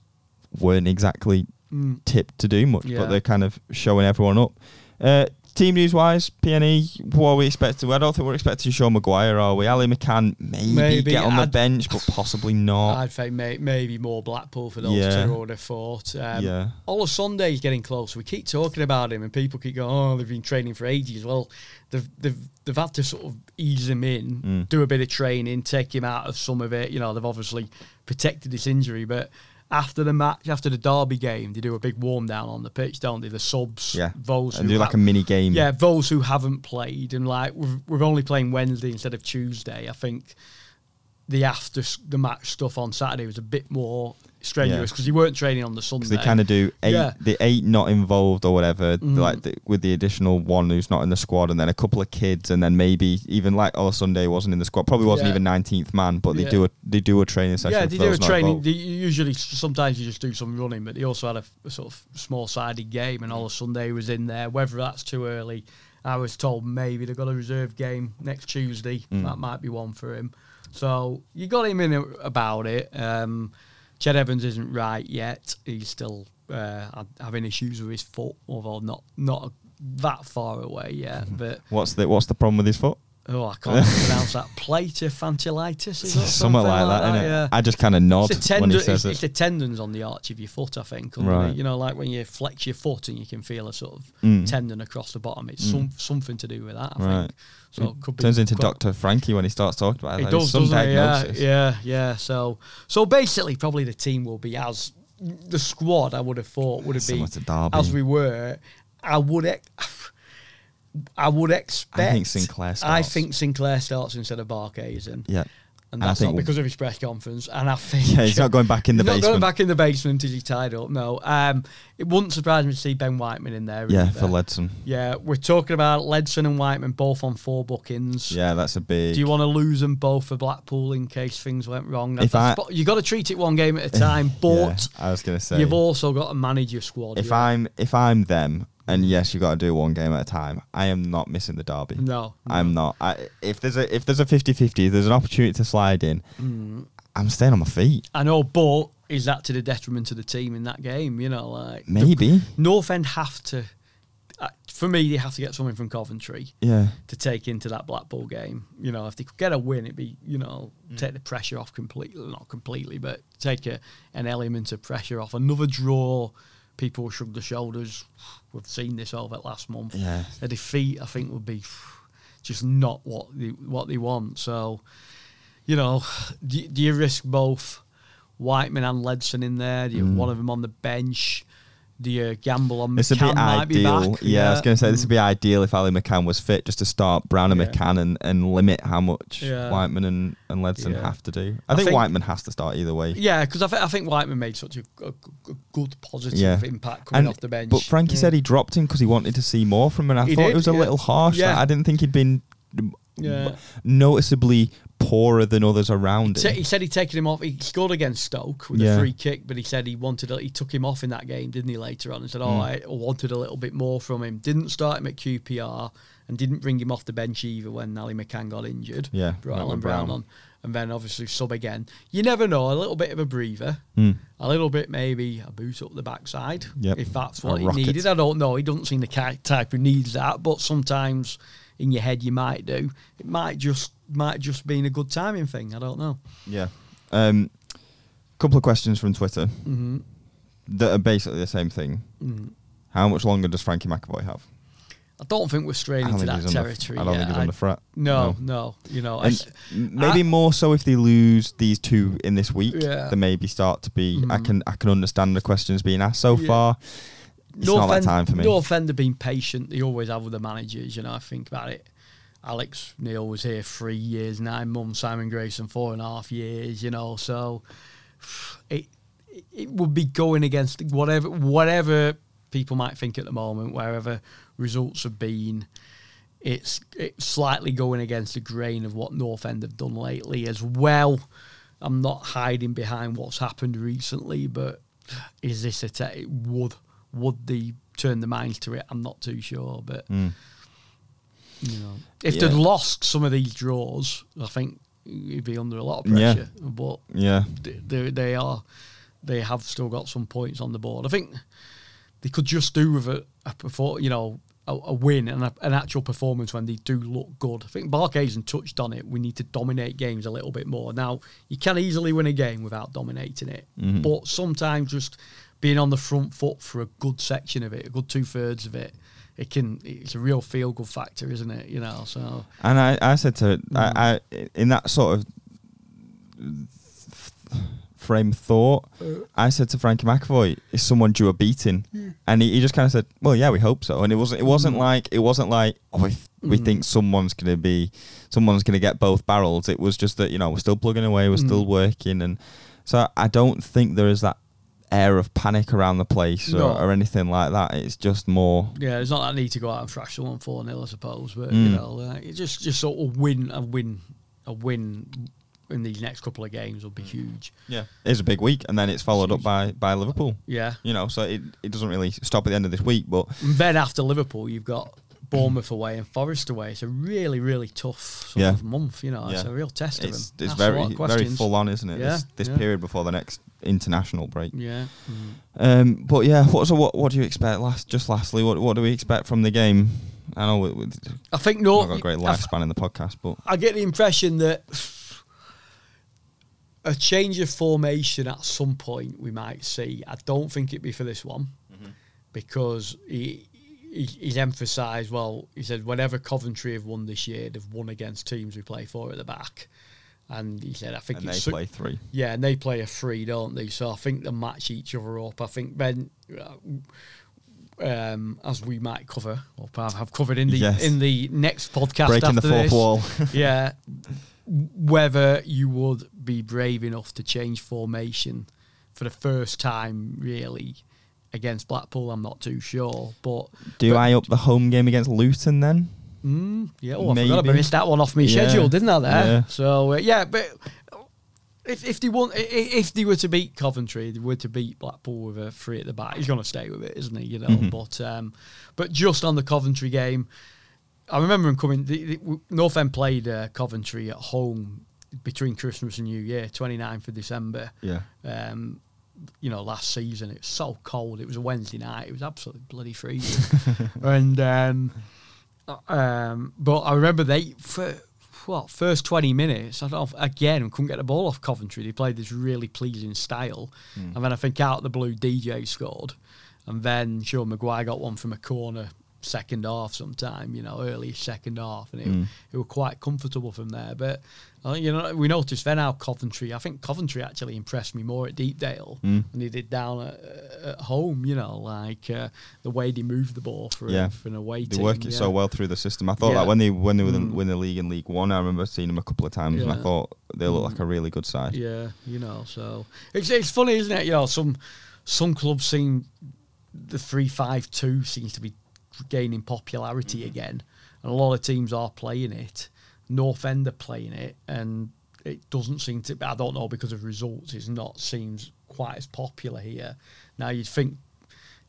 weren't exactly Mm. tipped to do much, Yeah. but they're kind of showing everyone up. Uh, team news wise, PNE, what are we expecting? I don't think we're expecting Sean Maguire, are we? Ali McCann maybe, Maybe. get on the I'd- bench, but possibly not. I'd say may- maybe more Blackpool for those Yeah. two, would have thought. Um, yeah, Olosunde's getting close. We keep talking about him, and people keep going, "Oh, they've been training for ages." Well, they've they've they've had to sort of ease him in, Mm. do a bit of training, take him out of some of it. You know, they've obviously protected this injury, but after the match, after the Derby game, they do a big warm down on the pitch, don't they? The subs, yeah. those And do like ha- a mini game. yeah, those who haven't played and like we're, we're only playing Wednesday instead of Tuesday. I think the after the match stuff on Saturday was a bit more strenuous Yeah. because you weren't training on the Sunday. They kind of do eight, Yeah. the eight not involved or whatever, Mhm. like the, with the additional one who's not in the squad, and then a couple of kids, and then maybe even like oh Sunday wasn't in the squad, probably wasn't Yeah. even nineteenth man, but they Yeah. do a they do a training session. yeah, they do a training. They usually sometimes you just do some running, but they also had a, a sort of small sided game, and Olosunde was in there. Whether that's too early, I was told maybe they've got a reserve game next Tuesday. Mm. That might be one for him. So you got him in a- about it. Um, Ched Evans isn't right yet. He's still uh, having issues with his foot, although not not that far away yet. But What's the what's the problem with his foot? Oh, I can't pronounce that. Is that something like that, innit? Yeah. I just kind of nod It's the, when he says it's, it's it. the tendons on the arch of your foot, I think. Right. You know, like when you flex your foot and you can feel a sort of Mm. tendon across the bottom. It's Mm. some, something to do with that, I Right. think. So it could be Turns into Doctor Frankie when he starts talking about it. It does, some it? Yeah, yeah, yeah. So, so basically, probably the team will be as the squad. I would have thought would have been as we were. I would. Ex- I would expect. Sinclair I think Sinclair starts instead of Barkhuizen, Yeah. and that's think- not because of his press conference. And I think Yeah, he's not going back in the He's not basement. going back in the basement is he tied up? No. Um, it wouldn't surprise me to see Ben Whiteman in there. yeah, either. for Ledson. Yeah, we're talking about Ledson and Whiteman both on four bookings. Yeah, that's a big. Do you want to lose them both for Blackpool in case things went wrong? If I- you got to treat it one game at a time. But Yeah, I was gonna say you've also got to manage your squad. if. I'm if I'm them, and yes, you've got to do one game at a time. I am not missing the derby. no, I'm not. I, if there's a if there's a 50-50, there's an opportunity to slide in. Mm. I'm staying on my feet. I know, but is that to the detriment of the team in that game? You know, like Maybe. North End have to. Uh, for me, they have to get something from Coventry Yeah. to take into that Blackpool game. You know, if they could get a win, it'd be you know Mm. take the pressure off completely, not completely, but take a, an element of pressure off. Another draw, people shrug their shoulders. We've seen this over last month. Yeah. A defeat, I think, would be just not what they, what they want. So, you know, do, do you risk both Whiteman and Ledson in there? Do you mm. have one of them on the bench? Do you gamble on McCann bit might be ideal. back? Yeah, I was going to say this would be ideal if Ali McCann was fit, just to start Browne and Yeah. McCann and, and limit how much Yeah. Whiteman and, and Ledson Yeah. have to do. I, I think, think- Whiteman has to start either way. Yeah, because I, th- I think Whiteman made such a, a- a good positive Yeah. impact coming And- off the bench. But Frankie Yeah. said he dropped him because he wanted to see more from him. And I He thought did, it was a little harsh. Yeah. I didn't think he'd been Yeah. noticeably poorer than others around him. He said he'd taken him off. He scored against Stoke with Yeah. a free kick, but he said he wanted. A, he took him off in that game, didn't he? Later on, and said, "Oh, Mm. I wanted a little bit more from him." Didn't start him at QPR and didn't bring him off the bench either when Ali McCann got injured. Yeah, brought Alan Browne, Browne. on, and then obviously sub again. You never know. A little bit of a breather, Hmm. a little bit maybe a boot up the backside, Yep. if that's A what he rocket. needed. I don't know. He doesn't seem the type who needs that, but sometimes in your head you might do. It might just might just been a good timing thing. I don't know. Yeah. Um, couple of questions from Twitter hmm that are basically the same thing. Mm. How much longer does Frankie McAvoy have? I don't think we're straying into that he's under- territory. I don't think he's under threat. No, no, you know, I, maybe I- more so if they lose these two in this week, Yeah. then maybe start to be. I Mm. can I can understand the questions being asked so Yeah. far. It's not that time for me. No offender being patient. They always have with the managers. You know, I think about it. Alex Neil was here three years, nine months. Simon Grayson four and a half years. You know, so it it would be going against whatever whatever people might think at the moment, wherever results have been. It's it's slightly going against the grain of what North End have done lately as well. I'm not hiding behind what's happened recently, but is this a te- would would they turn the minds to it? I'm not too sure, but Mm. you know, if Yeah. they'd lost some of these draws, I think you'd be under a lot of Yeah. pressure. But Yeah. they- they are they have still got some points on the board. I think they could just do with a, a perfor- you know a, a win and a, an actual performance when they do look good. I think Barkhuizen touched on it. We need to dominate games a little bit more. Now you can easily win a game without dominating it, Mhm. but sometimes just being on the front foot for a good section of it, a good two thirds of it. It can. It's a real feel good factor, isn't it? You know. So And I, I said to Mm. I, I in that sort of frame of thought, I said to Frankie McAvoy, "Is someone due a beating?" And he, he just kind of said, "Well, yeah, we hope so." And it wasn't. It wasn't Mm. like it wasn't like oh, we, th- we Mm. think someone's gonna be someone's gonna get both barrels. It was just that you know we're still plugging away, we're still Mm. working, and so I don't think there is that air of panic around the place or, No. or anything like that. It's just more. Yeah, there's not that need to go out and thrash someone four 0 I suppose, but Mm. you know, like, it just just sort of win a win a win in these next couple of games will be huge. Yeah, it's a big week, and then it's followed up by by Liverpool. Yeah, You know, so it, it doesn't really stop at the end of this week, but and then after Liverpool, you've got Bournemouth away and Forest away. It's a really really tough sort Yeah. of month. You know, it's a real test of it's, them. it's very of very full on, isn't it? Yeah, This, this yeah. period before the next international break. Yeah. Mm. Um, but yeah, what so what what do you expect? Last just lastly, what what do we expect from the game? I know I think no. we've got a great lifespan in the podcast, but I get the impression that a change of formation at some point we might see. I don't think it'd be for this one because he, he he's emphasised. Well, he said whenever Coventry have won this year, they've won against teams we play four at the back. And he said, I think and they play three. yeah, and they play a three, don't they? So I think they match each other up. I think Ben, uh, um, as we might cover or have covered in the Yes. in the next podcast, Breaking the fourth this, wall. yeah, whether you would be brave enough to change formation for the first time, really, against Blackpool, I'm not too sure. But Do But- I up the home game against Luton then? mm, yeah, oh, I forgot I Maybe. missed that one off my Yeah. schedule, didn't I? There, Yeah. so uh, yeah, but. If, if they want, if they were to beat Coventry, they were to beat Blackpool with a three at the back. He's going to stay with it, isn't he? You know, Mhm. but um, but just on the Coventry game, I remember him coming. The, the, North End played uh, Coventry at home between Christmas and New Year, 29th of December. Yeah. Um, you know, last season it was so cold. It was a Wednesday night. It was absolutely bloody freezing. and um, um, but I remember they for what first 20 minutes. I don't know, again couldn't get the ball off Coventry. They played this really pleasing style, and then I think out of the blue DJ scored, and then Sean Maguire got one from a corner second half sometime, you know, early second half, and it, Mm. it were quite comfortable from there. But uh, you know, we noticed then how Coventry. I think Coventry actually impressed me more at Deepdale Mm. than they did down at, at home. You know, like uh, the way they moved the ball for, Yeah. a, for an away They team. work it yeah. so well through the system. I thought Yeah. that when they when they were Mm. the, win the league in League One, I remember seeing them a couple of times, and I thought they look Mm. like a really good side. Yeah, you know, so it's it's funny, isn't it? You know, some some clubs seem the three five two seems to be gaining popularity Mm-hmm. again, and a lot of teams are playing it. North End are playing it, and it doesn't seem to. I don't know because of results. It's not seems quite as popular here. Now you'd think.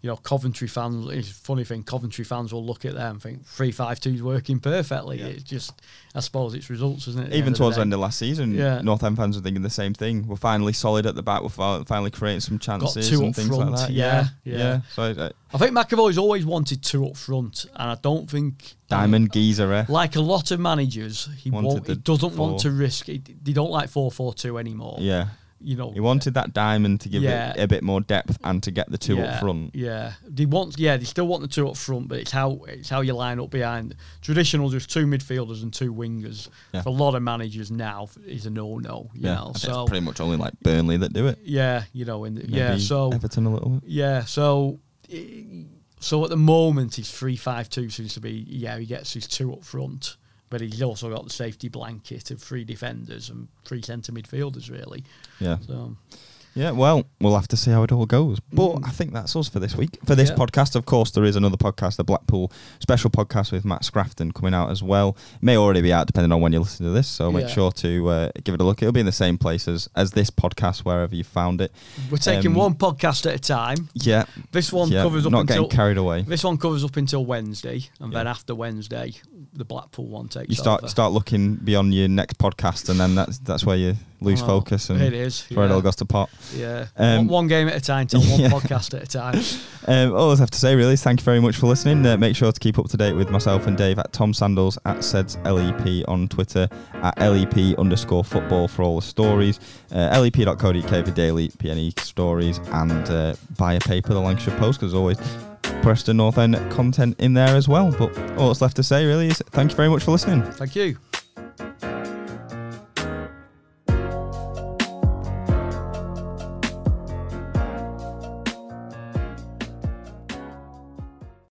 You know, Coventry fans. It's a funny thing. Coventry fans will look at them and think three five two is working perfectly. Yeah. It's just, I suppose, it's results, isn't it? Even towards the end of last season, Yeah. North End fans were thinking the same thing. We're finally solid at the back. We're finally creating some chances and things front, like that. yeah, yeah. So uh, I think McAvoy's always wanted two up front, and I don't think Diamond Geezer, eh? Like a lot of managers, he won't, he doesn't four. want to risk. He, they don't like four four two anymore. yeah. You know, He wanted that diamond to give Yeah. it a bit more depth and to get the two yeah, up front. Yeah, they want. Yeah, they still want the two up front, but it's how it's how you line up behind. Traditional, just two midfielders and two wingers. Yeah. For a lot of managers now, is a no no. Yeah, know, so it's pretty much only like Burnley that do it. yeah, you know, in the, yeah, so Everton a little bit. Yeah, so eh, so at the moment his three five two seems to be yeah he gets his two up front, but he's also got the safety blanket of three defenders and three centre midfielders really. Yeah. So Yeah, well, we'll have to see how it all goes. But Mm. I think that's us for this week. For this Yeah. podcast, of course, there is another podcast, the Blackpool special podcast with Matt Scrafton coming out as well. It may already be out depending on when you listen to this, so make Yeah. sure to uh, give it a look. It'll be in the same place as, as this podcast, wherever you found it. we're taking Um, one podcast at a time. Yeah. This one yeah, covers up not until getting carried away. this one covers up until Wednesday, and then after Wednesday, the Blackpool one takes You start over. start looking beyond your next podcast, and then that's that's where you lose Well, focus and it is. where it all goes to pot. Yeah, Um, one, game at a time, till one podcast at a time. Um, all I have to say really is thank you very much for listening. Uh, make sure to keep up to date with myself and Dave at Tom Sandells at SEDS LEP on Twitter at LEP underscore football for all the stories. Uh, LEP.co.uk for daily PNE stories and uh, buy a paper, the Lancashire Post, because always Preston North End content in there as well. But all that's left to say really is thank you very much for listening. Thank you.